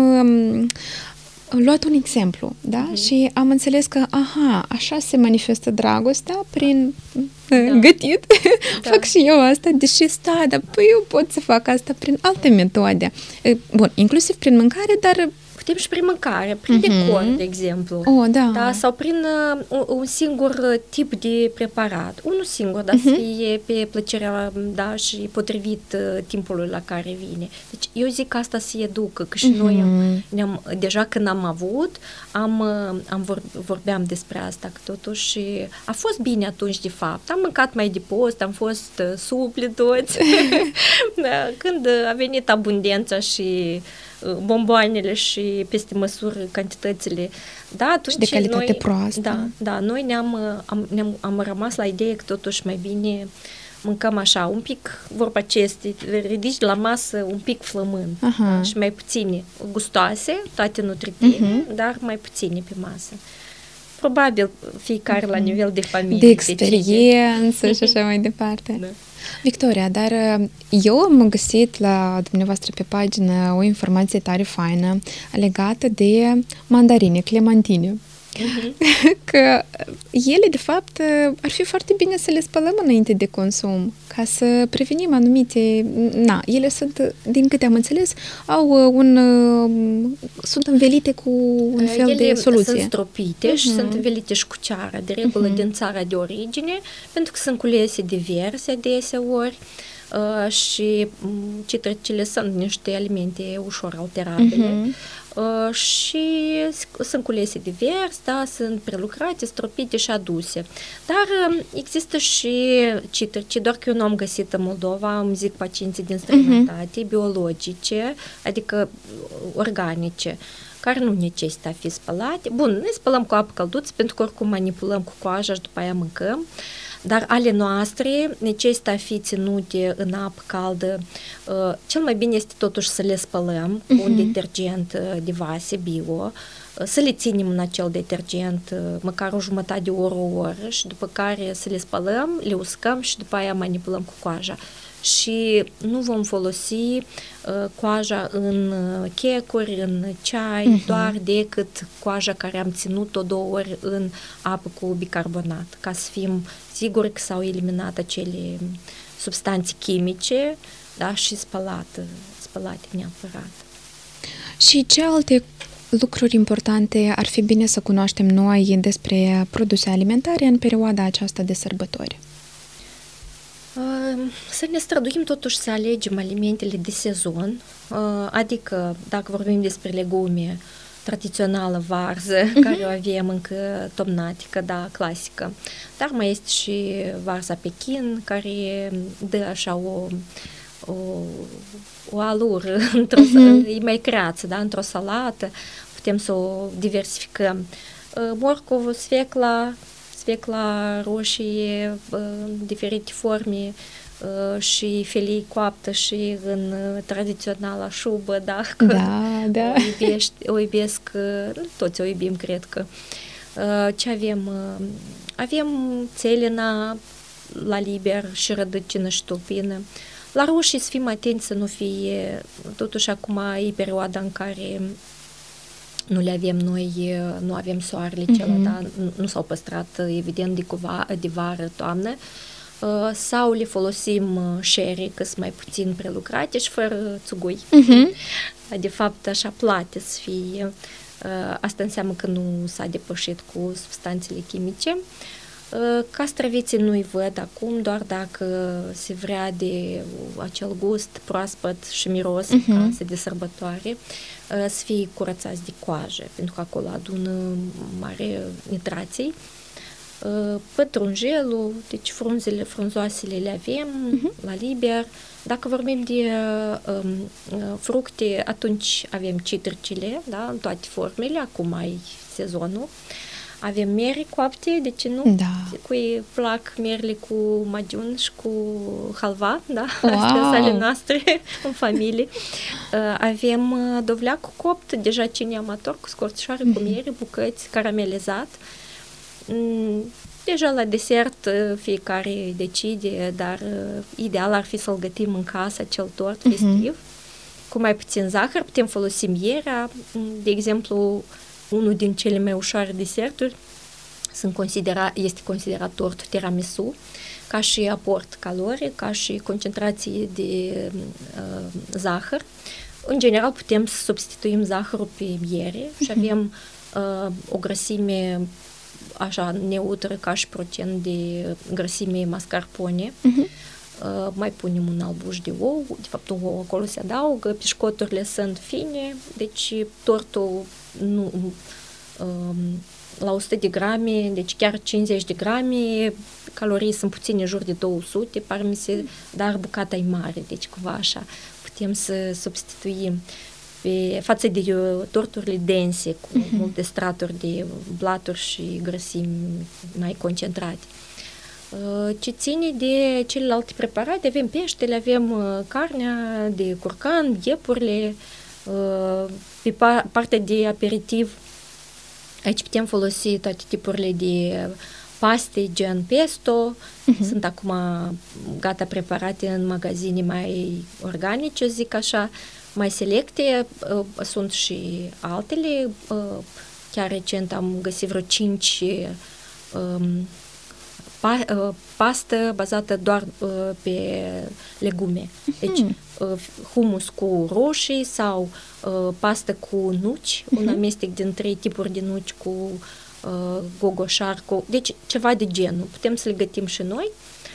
Speaker 1: am luat un exemplu, da? Uh-huh. Și am înțeles că, aha, așa se manifestă dragostea prin da. gătit. Da. fac și eu asta, deși stai, dar păi eu pot să fac asta prin alte metode. Bun, inclusiv prin mâncare, dar
Speaker 2: putem și prin mâncare, prin uh-huh. decor, de exemplu.
Speaker 1: Oh, da.
Speaker 2: da. Sau prin uh, un, un singur uh, tip de preparat. Unul singur, dar uh-huh. să fie pe plăcerea da, și potrivit uh, timpului la care vine. Deci eu zic că asta se educă, că și uh-huh. noi am, ne-am, deja când am avut, am, uh, am vor, vorbeam despre asta, că totuși a fost bine atunci de fapt. Am mâncat mai de post, am fost uh, supli toți. da, când a venit abundența și bomboanele și peste măsură cantitățile. Da, atunci
Speaker 1: și de calitate
Speaker 2: noi,
Speaker 1: proastă.
Speaker 2: Da, da, noi ne-am, am, ne-am am rămas la ideea că totuși mai bine mâncăm așa, un pic, vorba ce este, ridici la masă un pic flămând uh-huh. și mai puține gustoase, toate nutritive, uh-huh. dar mai puține pe masă. Probabil fiecare uh-huh. la nivel de familie.
Speaker 1: De experiență și așa mai departe. Da. Victoria, dar uh, eu am găsit la dumneavoastră pe pagină o informație tare faină legată de mandarine, clementine. Uh-huh. Că ele, de fapt, ar fi foarte bine să le spălăm înainte de consum, ca să prevenim anumite... Na, ele sunt, din câte am înțeles, au uh, un... Uh, sunt învelite cu un fel
Speaker 2: ele
Speaker 1: de soluție.
Speaker 2: sunt stropite uh-huh. și sunt învelite și cu ceară, de regulă uh-huh. din țara de origine, pentru că sunt culese diverse adeseori. Uh, și mm, citricele sunt niște alimente ușor alterabile. Uh-huh. Uh, și sunt culese divers, da, sunt prelucrate, stropite și aduse. Dar uh, există și citrice, doar că eu nu am găsit în Moldova, îmi zic pacienții din străinătate, uh-huh. biologice, adică organice care nu necesită a fi spălate. Bun, ne spălăm cu apă călduță, pentru că oricum manipulăm cu coaja și după aia mâncăm. Uh, dar ale noastre necesită a fi ținute în apă caldă. Uh, cel mai bine este totuși să le spălăm cu un mhm. detergent uh, de vase bio, uh, să le ținem în acel detergent măcar o jumătate de oră, o oră și după care să le spălăm, le uscăm și după aia manipulăm cu coaja și nu vom folosi uh, coaja în checuri, în ceai, uh-huh. doar decât coaja care am ținut-o două ori în apă cu bicarbonat, ca să fim siguri că s-au eliminat acele substanțe chimice da, și spălate, spălate neapărat.
Speaker 1: Și ce alte lucruri importante ar fi bine să cunoaștem noi despre produse alimentare în perioada aceasta de sărbători?
Speaker 2: Să ne străduim totuși să alegem alimentele de sezon, adică dacă vorbim despre legume, tradițională varză, uh-huh. care o avem încă tomnatică, da, clasică. Dar mai este și varza Pekin, care dă așa o, o, o alură, într-o, uh-huh. e mai creață, da, într-o salată, putem să o diversificăm. Morcovul, sfecla, sfecla roșie, diferite forme, și felii coaptă și în tradiționala șubă, da?
Speaker 1: Da, da.
Speaker 2: O, iubești, o iubesc, toți o iubim, cred că. Ce avem? Avem țelina la liber și rădăcină și tulpină. La roșii să fim atenți să nu fie, totuși acum e perioada în care nu le avem noi, nu avem soarele mm-hmm. celălalt, da? nu s-au păstrat, evident, de, cuva, de vară, toamnă, sau le folosim sherry, că sunt mai puțin prelucrate și fără țugui. Uh-huh. De fapt, așa plate să fie. Asta înseamnă că nu s-a depășit cu substanțele chimice. Castraveții nu-i văd acum, doar dacă se vrea de acel gust proaspăt și miros uh-huh. ca de sărbătoare. Ă, să fie curățați de coajă, pentru că acolo adună mare nitrații. Ă, pătrunjelul, deci frunzele, frunzoasele le avem uh-huh. la liber. Dacă vorbim de um, fructe, atunci avem citricele, da, în toate formele, acum ai sezonul. Avem mieri coapte, de ce nu?
Speaker 1: Da.
Speaker 2: Cui plac mierile cu magiun și cu halva, da?
Speaker 1: Wow.
Speaker 2: Astea sunt ale noastre în familie. Avem dovleac copt, deja cine amator, cu scorțișoare, mm-hmm. cu mhm. miere, bucăți, caramelizat. Mm, deja la desert fiecare decide, dar ideal ar fi să-l gătim în casă, acel tort mm-hmm. festiv cu mai puțin zahăr, putem folosi mierea, de exemplu, unul din cele mai ușoare deserturi sunt considera, este considerat tort tiramisu, ca și aport caloric, ca și concentrație de uh, zahăr. În general putem să substituim zahărul pe miere și mhm. avem uh, o grăsime așa neutră ca și procent de grăsime mascarpone. Uh-huh. Uh, mai punem un albuș de ou, de fapt un ou acolo se adaugă, pișcoturile sunt fine, deci tortul nu, um, la 100 de grame, deci chiar 50 de grame, calorii sunt puține, în jur de 200, parmi se, dar bucata e mare, deci cumva așa putem să substituim pe, față de torturile dense, cu uh-huh. multe straturi de blaturi și grăsimi mai concentrate. Ce ține de celelalte preparate, avem peștele, avem carnea de curcan, ghepurile, pe partea de aperitiv, aici putem folosi toate tipurile de paste gen pesto, uh-huh. sunt acum gata preparate în magazine mai organice, zic așa, mai selecte, sunt și altele, chiar recent am găsit vreo 5 um, pa, uh, pastă bazată doar uh, pe legume. Deci uh, humus cu roșii sau uh, pastă cu nuci, uh-huh. un amestec din trei tipuri de nuci cu uh, gogoșar, cu... deci ceva de genul. Putem să le gătim și noi.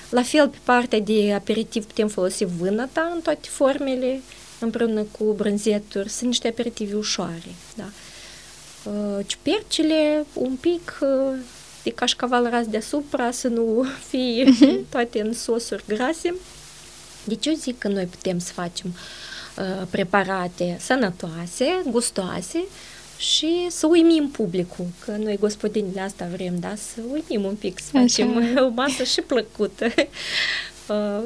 Speaker 2: La fel, pe partea de aperitiv putem folosi vânăta în toate formele, împreună cu brânzeturi. Sunt niște aperitivi ușoare. Da. Uh, ciupercile, un pic uh, de cașcaval ras deasupra, să nu fie uh-huh. toate în sosuri grase. Deci eu zic că noi putem să facem uh, preparate sănătoase, gustoase și să uimim publicul, că noi gospodinile asta vrem, da, să uimim un pic, să facem Așa. o masă și plăcută.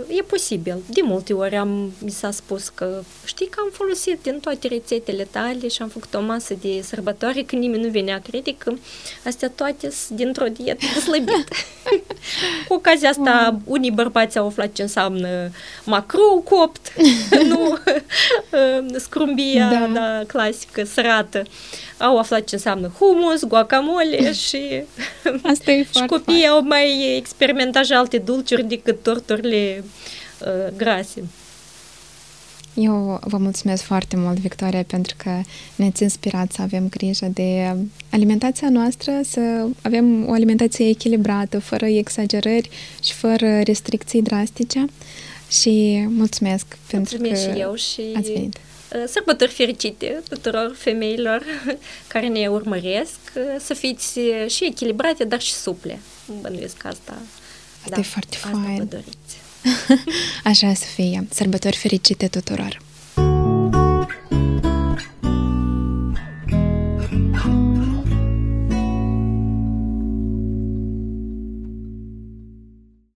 Speaker 2: E posibil. De multe ori am, mi s-a spus că știi că am folosit din toate rețetele tale și am făcut o masă de sărbătoare că nimeni nu venea. Crede că astea toate sunt dintr-o dietă slăbită. Cu ocazia asta, mm. unii bărbați au aflat ce înseamnă macrou copt, nu scrumbia da. Da, clasică, sărată. Au aflat ce înseamnă humus, guacamole și,
Speaker 1: Asta e
Speaker 2: și copiii au mai experimentat și alte dulciuri decât torturile uh, grase.
Speaker 1: Eu vă mulțumesc foarte mult, Victoria, pentru că ne-ați inspirat să avem grijă de alimentația noastră, să avem o alimentație echilibrată, fără exagerări și fără restricții drastice. Și mulțumesc pentru
Speaker 2: mulțumesc că și eu și
Speaker 1: ați venit.
Speaker 2: Uh, sărbători fericite tuturor femeilor care ne urmăresc, uh, să fiți și echilibrate, dar și suple. Bănuiesc asta.
Speaker 1: Asta da, e foarte asta fain. Așa să fie. Sărbători fericite tuturor!